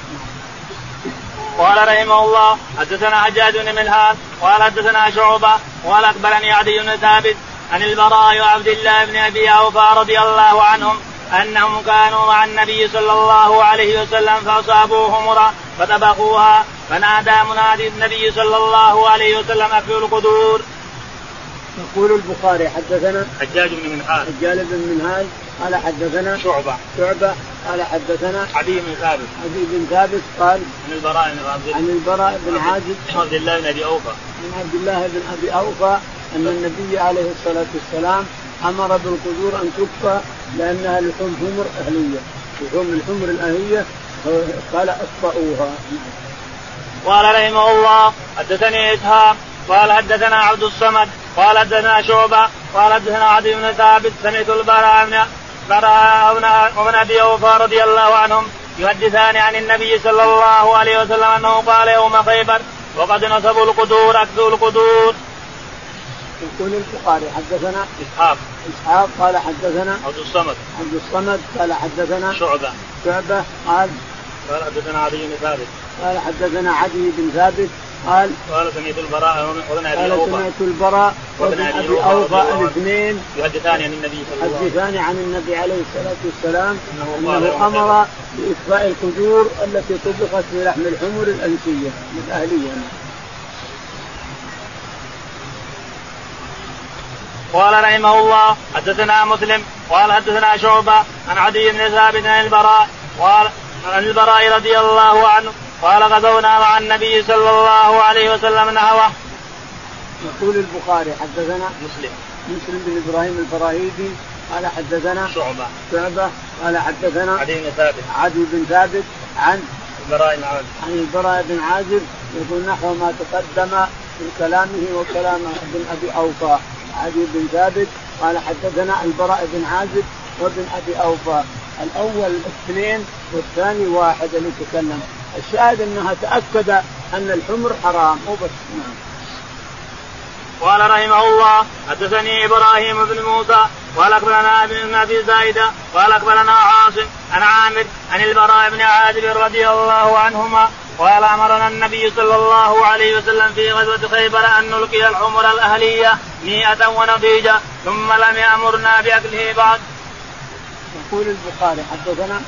قال رحمه الله حدثنا حجاج بن ملهان قال حدثنا شعبة قال أخبرني عدي بن ثابت عن البراء وعبد الله بن أبي أوفى رضي الله عنهم أنهم كانوا مع النبي صلى الله عليه وسلم فاصابوا حمرا فطبخوها فنادى منادي النبي صلى الله عليه وسلم اكل القدور. يقول البخاري حدثنا حجاج بن منهال حجاج بن منهال قال حدثنا شعبة. شعبة قال حدثنا عدي بن ثابت. عدي بن ثابت قال عن البراء بن عبد عن البراء بن عازب عبد الله بن أبي أوفى. عن عبد الله بن أبي أوفى أن النبي عليه الصلاة والسلام أمر بالقدور أن تكفى لانها لحوم حمر اهليه لحوم الحمر الأهلية قال اطفئوها قال رحمه الله حدثني إسحاق قال حدثنا عبد الصمد قال حدثنا شعبة قال حدثنا عدي بن ثابت سمعت البراء بن براء بن أبي أوفى رضي الله عنهم يحدثان عن النبي صلى الله عليه وسلم أنه قال يوم خيبر وقد نصبوا القدور اكلوا القدور. يقول البخاري حدثنا إسحاق. إسحاق قال حدثنا عبد الصمد. عبد الصمد قال حدثنا شعبة. شعبة قال قال حدثنا عدي بن ثابت. قال حدثنا عدي بن ثابت قال قال سمعت البراء وابن أبي قال اوفى سمعت البراء وابن أبي اوفى الاثنين يحدثان عن النبي صلى الله عليه وسلم. يحدثان عن النبي عليه الصلاة والسلام قال أنه أمر باطفاء القدور التي طبخت في لحم الحمر الأنسية الاهليه قال رحمه الله حدثنا مسلم قال حدثنا شعبة عن عدي بن ثابت عن البراء قال عن البراء رضي الله عنه قال غزونا مع النبي صلى الله عليه وسلم نحوه. يقول البخاري حدثنا مسلم. مسلم بن إبراهيم الفراهيدي قال حدثنا شعبة. شعبة قال حدثنا عدي بن ثابت. عدي بن ثابت عن البراء بن عازب. عن البراء بن عازب يقول نحو ما تقدم من كلامه وكلام ابن أبي أوفى. عدي بن ثابت قال حدثنا البراء بن عازب وابن أبي أوفى. الأول اثنين والثاني واحد اللي تكلم. الشاهد أنها تأكد أن الحمر حرام. وبس نعم قال رحمه الله حدثني إبراهيم بن موسى قال أخبرنا ابن أبي زايده قال أخبرنا عاصم عن عامر عن البراء بن عازب رضي الله عنهما قال أمرنا النبي صلى الله عليه وسلم في غزوة خيبر أن نلقي الحمر الأهلية مئة ونضيجا ثم لم يأمرنا بأكله بعد. يقول البخاري حدثنا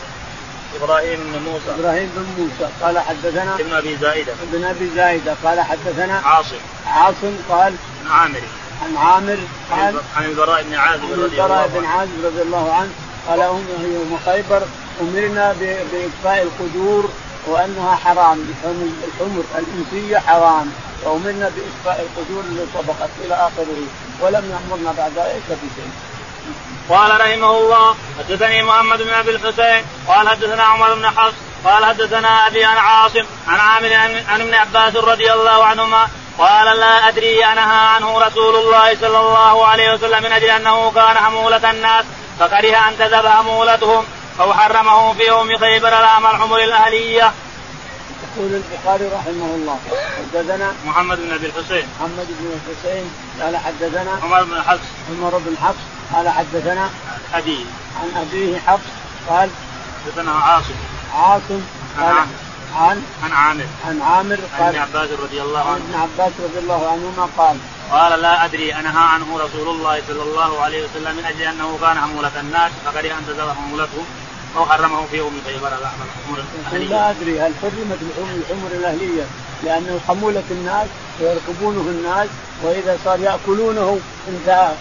إبراهيم بن موسى. إبراهيم بن موسى قال حدثنا ابن أبي زائده ابن أبي زائده قال حدثنا عاصم. عاصم قال عن عامر. عن عامر قال عن البراء بن عازب رضي الله البراء عنه. بن عازب رضي الله عنه قال يوم خيبر أمرنا باكفاء القدور وأنها حرام الحمر الإنسية حرام وأمرنا باكفاء القدور اللي سبقت إلى آخره ولم يأمرنا بعد ذلك بشيء. قال رحمه الله حدثني محمد بن أبي الحسين قال حدثنا عمر بن حفص قال حدثنا أبي عن عاصم عن عامر عن ابن عباس رضي الله عنهما قال لا أدري انهى عنه رسول الله صلى الله عليه وسلم من أجل أنه كان حمولة الناس فكره أن تذهب حمولتهم أو حرمه في يوم خيبر الام الحمر الاهليه. يقول البخاري رحمه الله حدثنا محمد بن أبي الحسين. محمد بن الحسين قال حدثنا عمر بن حفص. عمر بن حفص قال حدثنا أبي. عن أبيه حفص قال حدثنا عاصم. عاصم قال عن عن عن عامر. عن عامر عن قال ابن عباس رضي الله عن عنه. ابن عباس رضي الله عنهما قال قال لا أدري أنهى عنه رسول الله صلى الله عليه وسلم من أجل أنه كان حمولة الناس فكره ان تزوج حمولته. أو حرمه في أم خيبر الحمور يقول لا أدري هل حرمت الحمر الأهلية لأنه حموله الناس ويركبونه الناس وإذا صار يأكلونه انتهى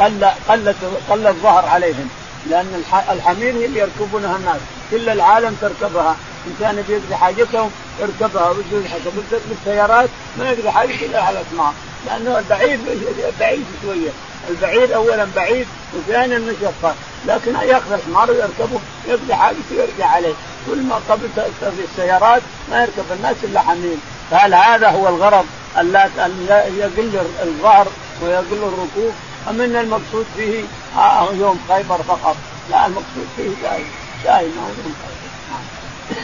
قل قل قل الظهر عليهم. لأن الحمير هي اللي يركبونها الناس. كل العالم تركبها. ان كان بيقضي حاجتهم يركبها حاجة بالسيارات ما يقضي حاجته إلا على الحمار لأنه البعير بعيد شوية. البعير اولا بعيد وثانيا مشقه لكن ياخذ الحمار ويركبه يقضي حاجته ويرجع عليه. كل ما قبل السيارات ما يركب الناس إلا حمير فهل هذا هو الغرض؟ أن يقل الظهر ويقل الركوب؟ أم إن المقصود فيه آه يوم خيبر فقط. لا المقصود فيه دائم دائم يوم خيبر.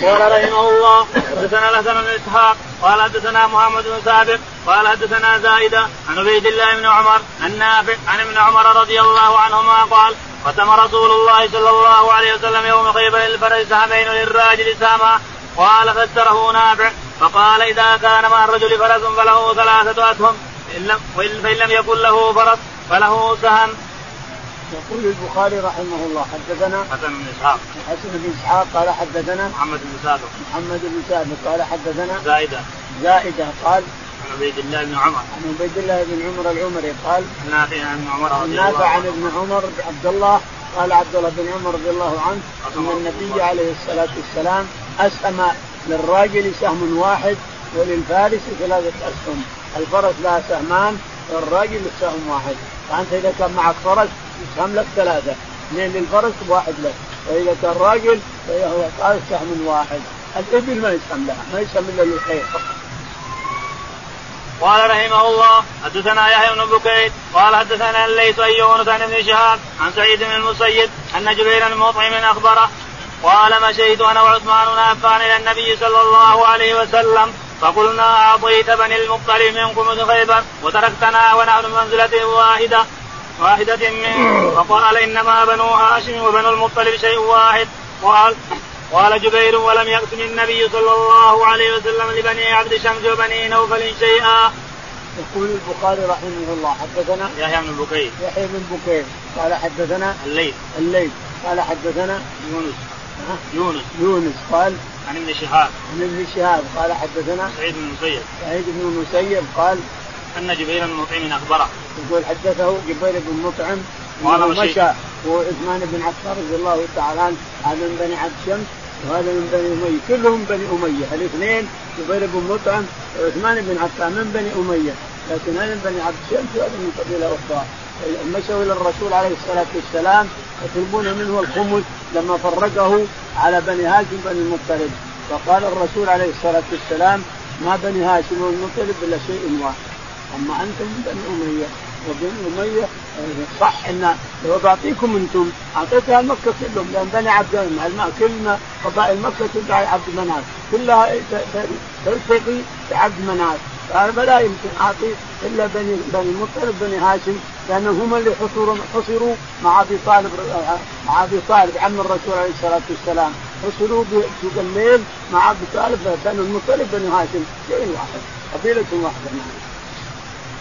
قال رحمه الله حدثنا الحسن بن إسحاق قال حدثنا محمد بن ثابت قال حدثنا زائده عن عبيد الله بن عمر النافع عن ابن عمر رضي الله عنهما قال ختم رسول الله صلى الله عليه وسلم يوم خيبر الفرج سهمين للراجل سهما قال فسره نافع. فقال إذا كان مع الرجل فرس فله ثلاثة أسهم فإن لم يكن له فرس فله سهم. يقول البخاري رحمه الله حدثنا حسن بن إسحاق. حسن بن إسحاق قال حدثنا محمد بن ثابت محمد بن ثابت قال حدثنا زائده زائده قال عن عبيد الله بن عمر. عن عبيد الله بن عمر العمري قال نافع عن ابن عمر رضي الله نافع عن ابن عمر عبد الله قال عبد الله بن عمر رضي الله عنه إن النبي عليه الصلاة والسلام أسهم للراجل سهم واحد وللفارس ثلاثة أسهم الفرس لها سهمان والراجل سهم واحد. فأنت إذا كان معك فرس يسهم لك ثلاثة. اثنين للفرس وواحد لك. وإذا كان راجل فهو قال سهم واحد. الإبل ما يسهم لها ما يسهم إلا للخير فقط قال رحمه الله حدثنا يحيى بن بكير قال حدثنا الليث اي يونس عن ابن شهاب عن سعيد بن المسيب أن جبير المطعم أخبره قال مشيت أنا وعثمان بن إلى النبي صلى الله عليه وسلم فقلنا أعطيت بني المطلب من قمد خيبر وتركتنا ونحن بمنزلة واحدة. واحدة منه فقال إنما بنو هاشم وبنو المطلب شيء واحد. قال قال جبير ولم يقسم النبي صلى الله عليه وسلم لبني عبد شمس وبني نوفل شيئا. يقول البخاري رحمه الله حدثنا يحيى بن بكير. يحيى بن بكير. قال حدثنا الليث. الليث. قال حدثنا يونس. يونس. يونس. قال عن ابن شهاب. عن ابن شهاب. قال حدثنا سعيد بن المسيب. سعيد بن المسيب. قال أن جبير بن مطعم أخبره. يقول حدثه جبير بن مطعم قال. مشى وعثمان بن عفان رضي الله تعالى عنه. هذا من بني عبد شمس وهذا من بني أمية. كلهم بني أمية. الاثنين جبير بن مطعم وعثمان بن عفان من بني أمية. لكن هذا من بني عبد شمس وهذا من قبيلة أخرى. مشوا إلى الرسول عليه الصلاة والسلام يطلبون منه الخمس لما فرقه على بني هاشم بني المطلب. فقال الرسول عليه الصلاة والسلام ما بني هاشم والمطلب إلا شيء واحد. أما أنتم بني اميه وبني اميه صح إن لو بعطيكم أنتم أعطيتها مكة كلهم لأن بني عبد الماء كلنا قبائل مكه تدعي عبد مناف. كلها تلتقي بعبد مناف. فلا يمكن أعطي إلا بني بني المطلب بني هاشم لأنهم هم اللي حصروا حصروا مع أبي طالب مع أبي طالب عم الرسول عليه الصلاة والسلام. حصلوا بسوق الليل مع ابو طالب بنو المطلب بنو هاشم. شيء واحد. قبيله واحدة.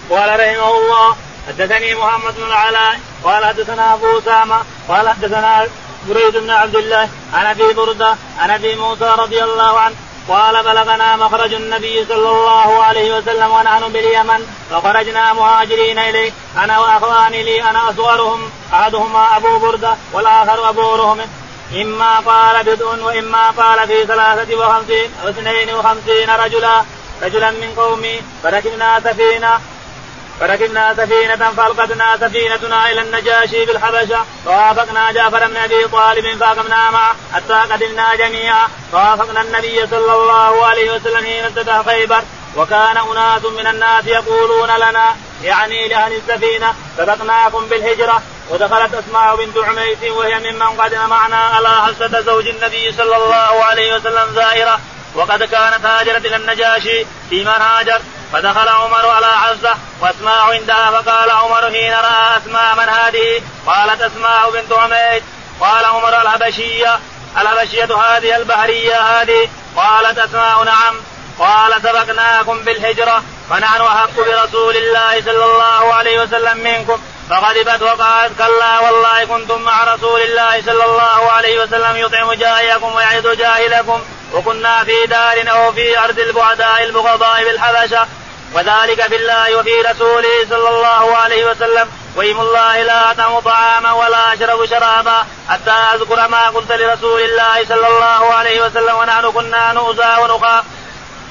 قال رحمه الله حدثني محمد بن العلاء قال حدثنا أبو أسامة قال حدثنا بريد بن عبد الله عن أبي بردة عن أبي موسى رضي الله عنه قال بلغنا مخرج النبي صلى الله عليه وسلم ونحن باليمن فخرجنا مهاجرين إليه أنا واخواني لي أنا أصغرهم أحدهما أبو بردة والآخر أبو رهم. إما قال بدء وإما قال في ثلاثة وخمسين أو اثنين وخمسين رجلا رجلا من قومي فركبنا سفينة فركبنا سفينة فألقتنا سفينتنا إلى النجاشي بالحبشة. فوافقنا جعفر بن أبي طالب فأقمنا معه حتى قدمنا جميعا. فوافقنا النبي صلى الله عليه وسلم حين افتتح خيبر. وكان أناس من الناس يقولون لنا يعني لأهل السفينة سبقناكم بالهجرة. ودخلت أسماء بنت عميس وهي ممن قدم معنا على حصة زوج النبي صلى الله عليه وسلم زائرة. وقد كانت هاجرت إلى النجاشي في من هاجر. فدخل عمر على حفصه وأسماء عندها فقال عمر حين رأى أسماء من هذه قالت أسماء بنت عميد. قال عمر الحبشية الحبشية هذه البحرية هذه. قالت أسماء نعم. قال سبقناكم بالهجرة فنحن أحق برسول الله صلى الله عليه وسلم منكم. فغضبت وقالت كلا والله كنتم مع رسول الله صلى الله عليه وسلم يطعم جاهلكم ويعد جاهلكم. وكنا في دار أو في أرض البعداء البغضاء بالحبشة. وذلك في الله وفي رسوله صلى الله عليه وسلم. وإيم الله لا أطعم طعاما ولا أشرب شرابا. حتى أذكر ما قلت لرسول الله صلى الله عليه وسلم. ونحن كنا نؤذى ونخاف.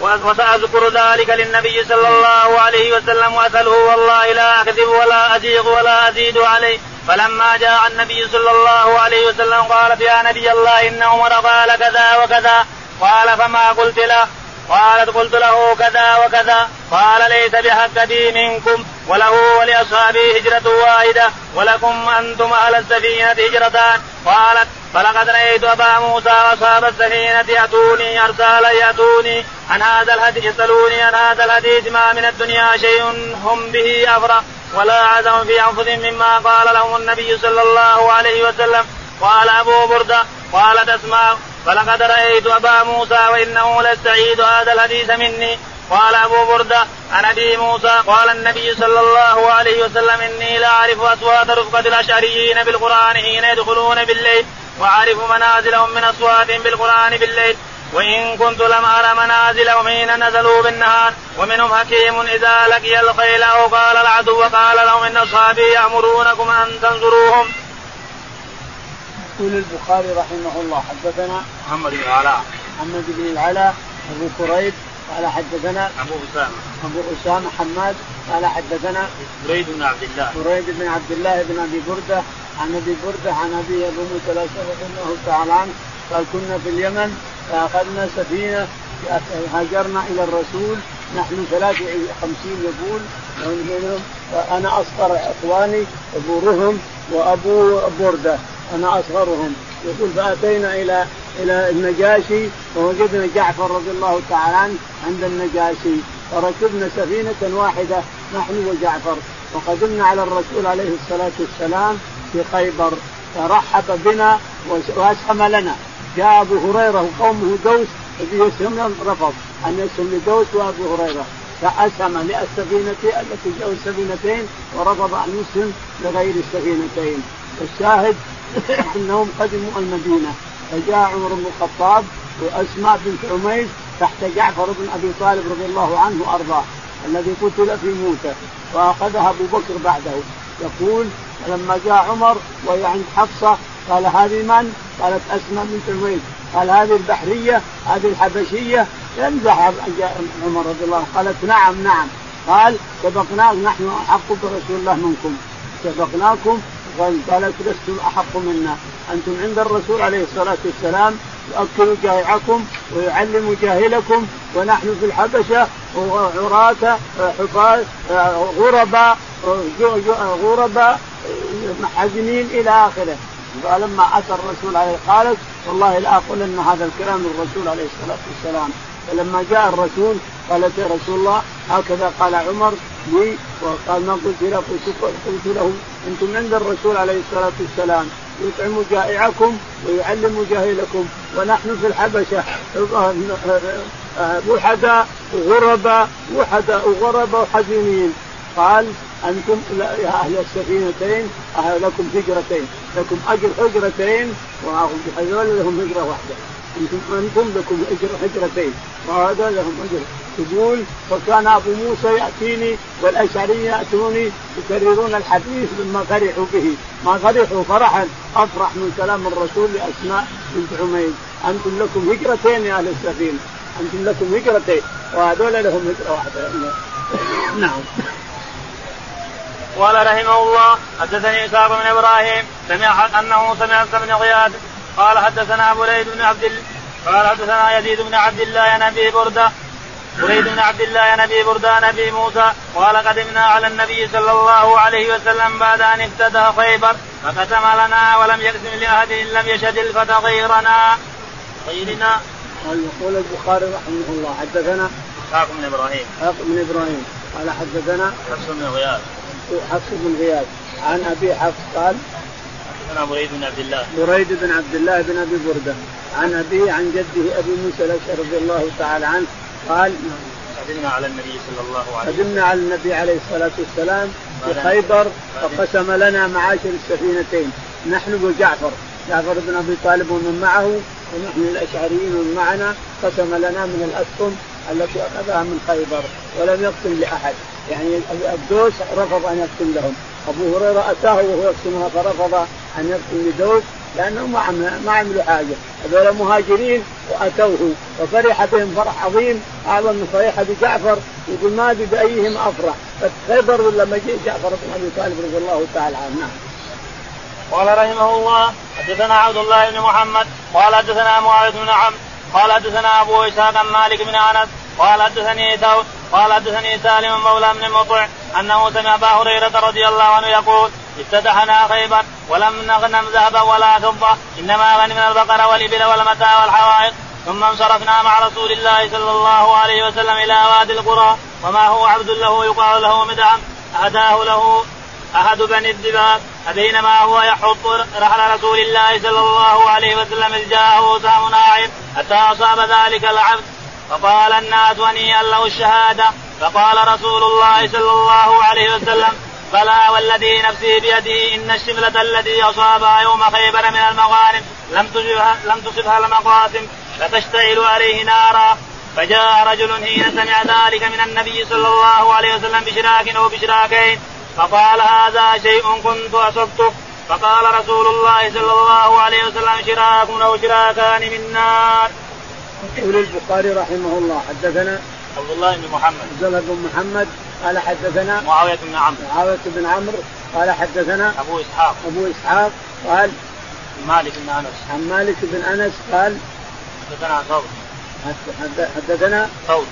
وسأذكر ذلك للنبي صلى الله عليه وسلم. وأسأله والله لا أكذب ولا أزيغ ولا أزيد عليه. فلما جاء النبي صلى الله عليه وسلم قال يا نبي الله إن عمر قال كذا وكذا. قال فما قلت له؟ قالت قلت له كذا وكذا. قال ليس بحق بي منكم وله ولاصحابه هجرة واحدة ولكم أنتم على السفينة هجرتان. قالت فلقد رأيت أبا موسى وأصحاب السفينة يأتوني ارسالا يأتوني. عن هذا الحديث يسألوني عن هذا الحديث ما من الدنيا شيء هم به افرح ولا عزم في انفسهم مما قال لهم النبي صلى الله عليه وسلم. قال أبو بردة قالت أسماء فلقد رأيت أبا موسى وإنه ليستعيد هذا الحديث مني. قال أبو برده عن أبي موسى قال النبي صلى الله عليه وسلم إني لا أعرف أصوات رفقة الأشعريين بالقرآن حين يدخلون بالليل وأعرف منازلهم من اصواتهم بالقرآن بالليل وإن كنت لم أرى منازلهم حين نزلوا بالنهار ومنهم حكيم إذا لقي الخيل أو قال العدو وقال لهم إن أصحابي يأمرونكم أن تنظروهم. يقول البخاري رحمه الله حدثنا محمد بن العلاء محمد بن العلاء أبو كريب قال حدثنا أبو أسامة. أبو أسامة حماد قال حدثنا بريد بن عبد الله. بريد بن عبد الله بن أبي بردة عن أبي بردة عن أبي ابو موسى الاشعري رضي الله تعالى عنه قال كنا في اليمن فأخذنا سفينة هاجرنا إلى الرسول نحن 53 يقول أنا أصغر إخواني ابو رهم وأبو بردة. أنا أصغرهم. يقول فأتينا إلى إلى النجاشي فوجدنا جعفر رضي الله تعالى عنه عند النجاشي فركبنا سفينة واحدة نحن وجعفر وقدمنا على الرسول عليه الصلاة والسلام في خيبر فرحب بنا وأسهم لنا. جاء أبو هريرة وقومه دوس يسهم رفض أن يسهم لدوس وأبو هريرة. فأسهم للسفينة التي جو السفينتين ورفض أن يسهم لغير السفينتين. الشاهد <laughs> انهم قدموا المدينة. فجاء عمر بن الخطاب وأسماء بنت عميس تحت جعفر بن أبي طالب رضي الله عنه وأرضاه الذي قتل في موته واخذها أبو بكر بعده. يقول لما جاء عمر وهي عند حفصة قال هذه من؟ قالت أسماء بنت عميس. قال هذه البحرية هذه الحبشية. يمزح عمر رضي الله عنه قالت نعم نعم. قال سبقناك نحن أحق برسول الله منكم. سبقناكم قالت لستم أحق منا؟ أنتم عند الرسول عليه الصلاة والسلام يؤكل جائعكم ويعلم جاهلكم ونحن في الحبشة عراة حفاة غرباء غرباء حزنين إلى آخره. فلما أتى الرسول عليه قالت والله لا أقول أن هذا الكلام من الرسول عليه الصلاة والسلام. فلما جاء الرسول قالت يا رسول الله هكذا قال عمر لي وقال ما قلت له؟ قلت له أنتم عند الرسول عليه الصلاة والسلام. يطعم جائعكم ويعلم جاهلكم ونحن في الحبشة. وحداء وغرباء وحداء وغرباء وحزينين. قال أنتم يا أهل السفينتين لكم هجرتين. لكم أجر هجرتين وهذول لهم هجرة واحدة. أنتم أنتم لكم اجر هجرتين وهذا لهم أجر. يقول وكان أبو موسى يأتيني والاشعري يأتوني يكررون الحديث مما فرحوا به. ما فرحوا. فرحا أفرح من كلام الرسول لأسماء بنت حميد. أنتم لكم هجرتين يا أهل السفينة. أنتم لكم هجرتين. وهذول لهم هجرة واحدة. نعم. قال رحمه الله حدثني إسحاق بن إبراهيم سمع أنه سمع بن غياث قال حدثنا بريد بن عبد قال حدثنا يزيد بن عبد الله عن أبي بردة. بريد بن عبد الله عن أبي بردة عن أبي موسى قال قدمنا على النبي صلى الله عليه وسلم بعد أن افتتح خيبر فقسم لنا ولم يقسم لأحد إن لم يشهد الفتى غيرنا. غيرنا. قال يقول البخاري رحمه الله حدثنا إسحاق بن إبراهيم. إسحاق بن إبراهيم. قال حدثنا حفص بن غياث. حفص بن غياث. عن أبي حفص قال حدثنا بريد بن عبد الله. بريد بن عبد الله بن أبي بردة. عن أبيه عن جده أبي موسى الأشعري رضي الله تعالى عنه قال قدمنا على النبي صلى الله عليه وسلم. قدمنا على النبي عليه الصلاة والسلام في خيبر فقسم لنا معاشر السفينتين. نحن وجعفر جعفر. بن أبي طالب ومن معه ونحن الأشعريين ومن معنا قسم لنا من الاسهم التي أخذها من خيبر ولم يقسم لأحد. يعني الدوس رفض أن يقسم لهم. أبو هريرة أتاه وهو يقسمها فرفض أن يقسم لدوس لأنه ما ما عملوا حاجة. هذول مهاجرين وأتوه وفرح بهم فرح عظيم. اعظم من فرح بجعفر يقول ما أدري بأيهم أفرح. خيبر ولا مجيء جعفر بن أبي طالب رضي الله تعالى عنه. نعم. قال رحمه الله حدثنا عبد الله بن محمد قال حدثنا معاويه بن عم قال حدثنا أبو إسحاق مالك بن أنس قال حدثني ثور قال حدثني سالم مولى بن مطع أنه سمع أبا هريرة رضي الله عنه يقول افتتحنا خيبر ولم نغنم ذهبا ولا فضة إنما غنمنا البقر والإبل والمتاع والحوائط ثم انصرفنا مع رسول الله صلى الله عليه وسلم إلى وادي القرى وما هو عبد له يقال له مدعم أهداه له أحد بني الدباب فبينما هو يحط رحل رسول الله صلى الله عليه وسلم إذ جاءه سام ناعم حتى أصاب ذلك العبد. فقال الناس ونيئا له الشهادة. فقال رسول الله صلى الله عليه وسلم بلى والذي نفسي بيده إن الشملة التي أصابها يوم خيبر من المغانم لم تصبها لم تصبها المقاسم فتشتعل عليه نارا. فجاء رجل حين سمع ذلك من النبي صلى الله عليه وسلم بشراك أو بشراكين. فقال هذا شيء كنت أصبته. فقال رسول الله صلى الله عليه وسلم شراك أو شراكان من نار. يقول البخاري رحمه الله حدثنا عبد الله بن محمد. عبد الله بن محمد قال حدثنا معاوية بن عمرو. معاوية بن عمرو قال حدثنا أبو إسحاق. أبو إسحاق قال مالك بن أنس. عن مالك بن أنس قال حدثنا ثور. حدثنا ثور.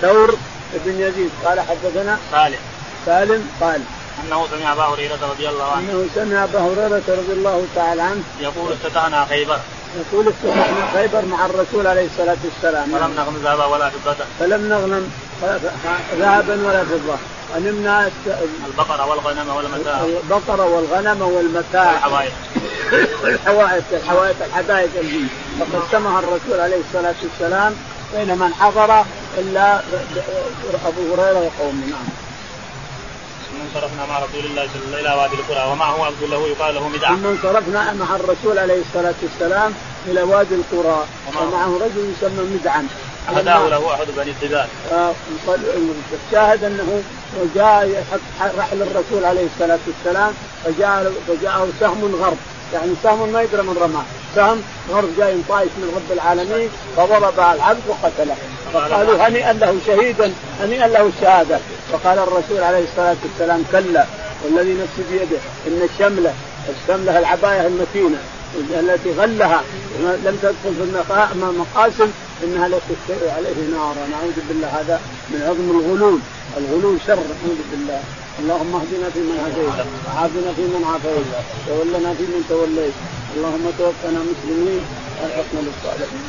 ثور بن يزيد قال حدثنا سالم. سالم قال أنه سمع أبا هريرة رضي الله عنه. أنه سمع أبا هريرة رضي الله تعالى عنه يقول افتتحنا خيبر. يقول افتتحنا خيبر مع الرسول عليه الصلاة والسلام. فلم نغنم ذهبا ولا فضة. فلم نغنم ذهبا ولا فضة. غنمنا البقرة والغنم والمتاع. البقرة والغنم والمتاع. الحوائط. الحوائط الحدائق فقسمها الرسول عليه الصلاة والسلام بين من حضر إلا أبو هريرة وقومه. نعم. انصرفنا مع رسول الله صلى الله عليه وسلم إلى وادي القرى ومعه عبد له يقال له مدعم. ثم انصرفنا مع الرسول عليه الصلاة والسلام إلى وادي القرى ومعه رجل يسمى مدعم. هداه له أحد بني الطبال. الشاهد أنه جاء رحل الرسول عليه الصلاة والسلام فجاء فجاءه سهم غرب يعني سهم ما يدري من رماه سهم غرب جاي طائش من رب العالمين فضرب العبد وقتله فقالوا هنيئا له شهيدا هنيئا له الشهاده فقال الرسول عليه الصلاة والسلام كلا والذي نفسي بيده إن الشمله الشملة العباية المتينة التي غلها لم تدخل في المقاسم إنها لتشتري عليه نارا نعوذ بالله هذا من عظم الغلول. الغلول شر نعوذ بالله. اللهم اهدنا فيمن هديت وعافنا فيمن عافيت وولنا فيمن توليت. اللهم توفنا مسلمين والحقنا للصالحين